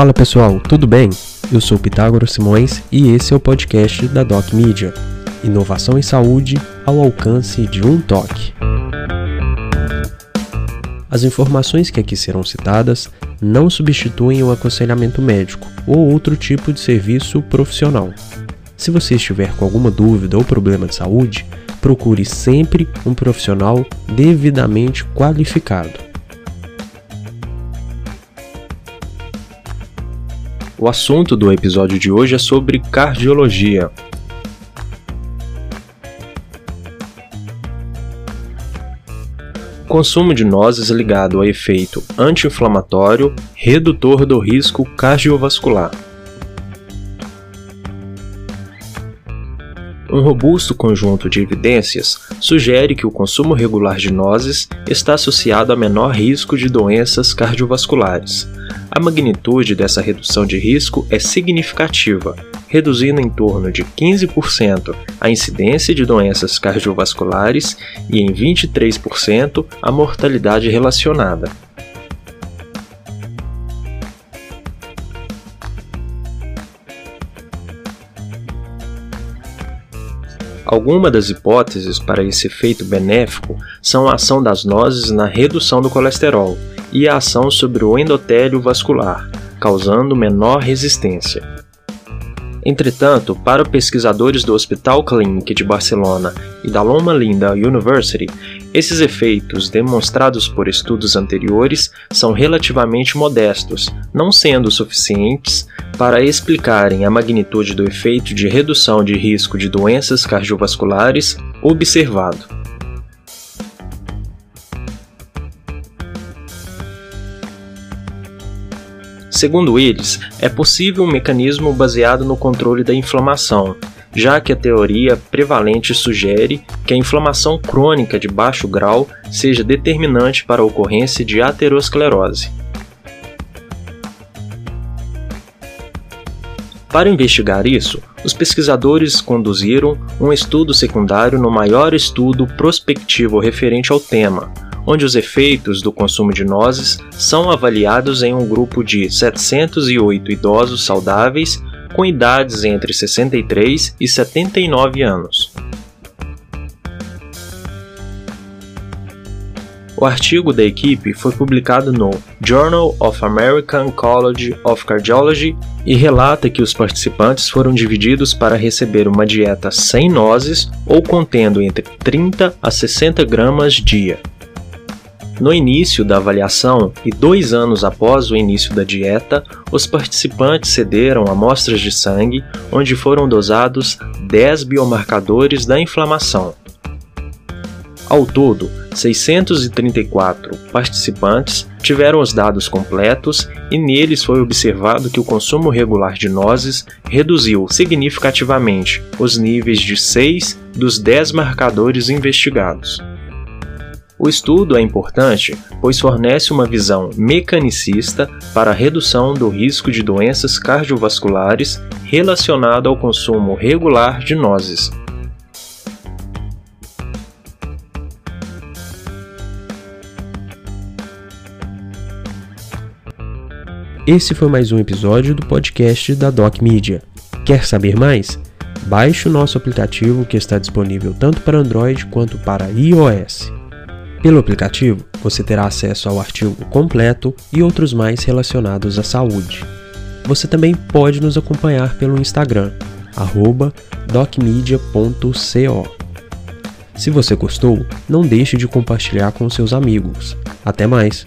Fala pessoal, tudo bem? Eu sou Pitágoras Simões e esse é o podcast da Doc Media. Inovação em saúde ao alcance de um toque. As informações que aqui serão citadas não substituem o aconselhamento médico ou outro tipo de serviço profissional. Se você estiver com alguma dúvida ou problema de saúde, procure sempre um profissional devidamente qualificado. O assunto do episódio de hoje é sobre cardiologia. Consumo de nozes ligado a efeito anti-inflamatório, redutor do risco cardiovascular. Um robusto conjunto de evidências sugere que o consumo regular de nozes está associado a menor risco de doenças cardiovasculares, a magnitude dessa redução de risco é significativa, reduzindo em torno de 15% a incidência de doenças cardiovasculares e em 23% a mortalidade relacionada. Algumas das hipóteses para esse efeito benéfico são a ação das nozes na redução do colesterol e a ação sobre o endotélio vascular, causando menor resistência. Entretanto, para pesquisadores do Hospital Clínic de Barcelona e da Loma Linda University, esses efeitos, demonstrados por estudos anteriores, são relativamente modestos, não sendo suficientes para explicarem a magnitude do efeito de redução de risco de doenças cardiovasculares observado. Segundo eles, é possível um mecanismo baseado no controle da inflamação, já que a teoria prevalente sugere que a inflamação crônica de baixo grau seja determinante para a ocorrência de aterosclerose. Para investigar isso, os pesquisadores conduziram um estudo secundário no maior estudo prospectivo referente ao tema, onde os efeitos do consumo de nozes são avaliados em um grupo de 708 idosos saudáveis com idades entre 63 e 79 anos. O artigo da equipe foi publicado no Journal of American College of Cardiology e relata que os participantes foram divididos para receber uma dieta sem nozes ou contendo entre 30 a 60 gramas dia. No início da avaliação e dois anos após o início da dieta, os participantes cederam amostras de sangue, onde foram dosados 10 biomarcadores da inflamação. Ao todo, 634 participantes tiveram os dados completos e neles foi observado que o consumo regular de nozes reduziu significativamente os níveis de 6 dos 10 marcadores investigados. O estudo é importante pois fornece uma visão mecanicista para a redução do risco de doenças cardiovasculares relacionado ao consumo regular de nozes. Esse foi mais um episódio do podcast da Doc Media. Quer saber mais? Baixe o nosso aplicativo que está disponível tanto para Android quanto para iOS. Pelo aplicativo, você terá acesso ao artigo completo e outros mais relacionados à saúde. Você também pode nos acompanhar pelo Instagram, docmedia.co. Se você gostou, não deixe de compartilhar com seus amigos. Até mais!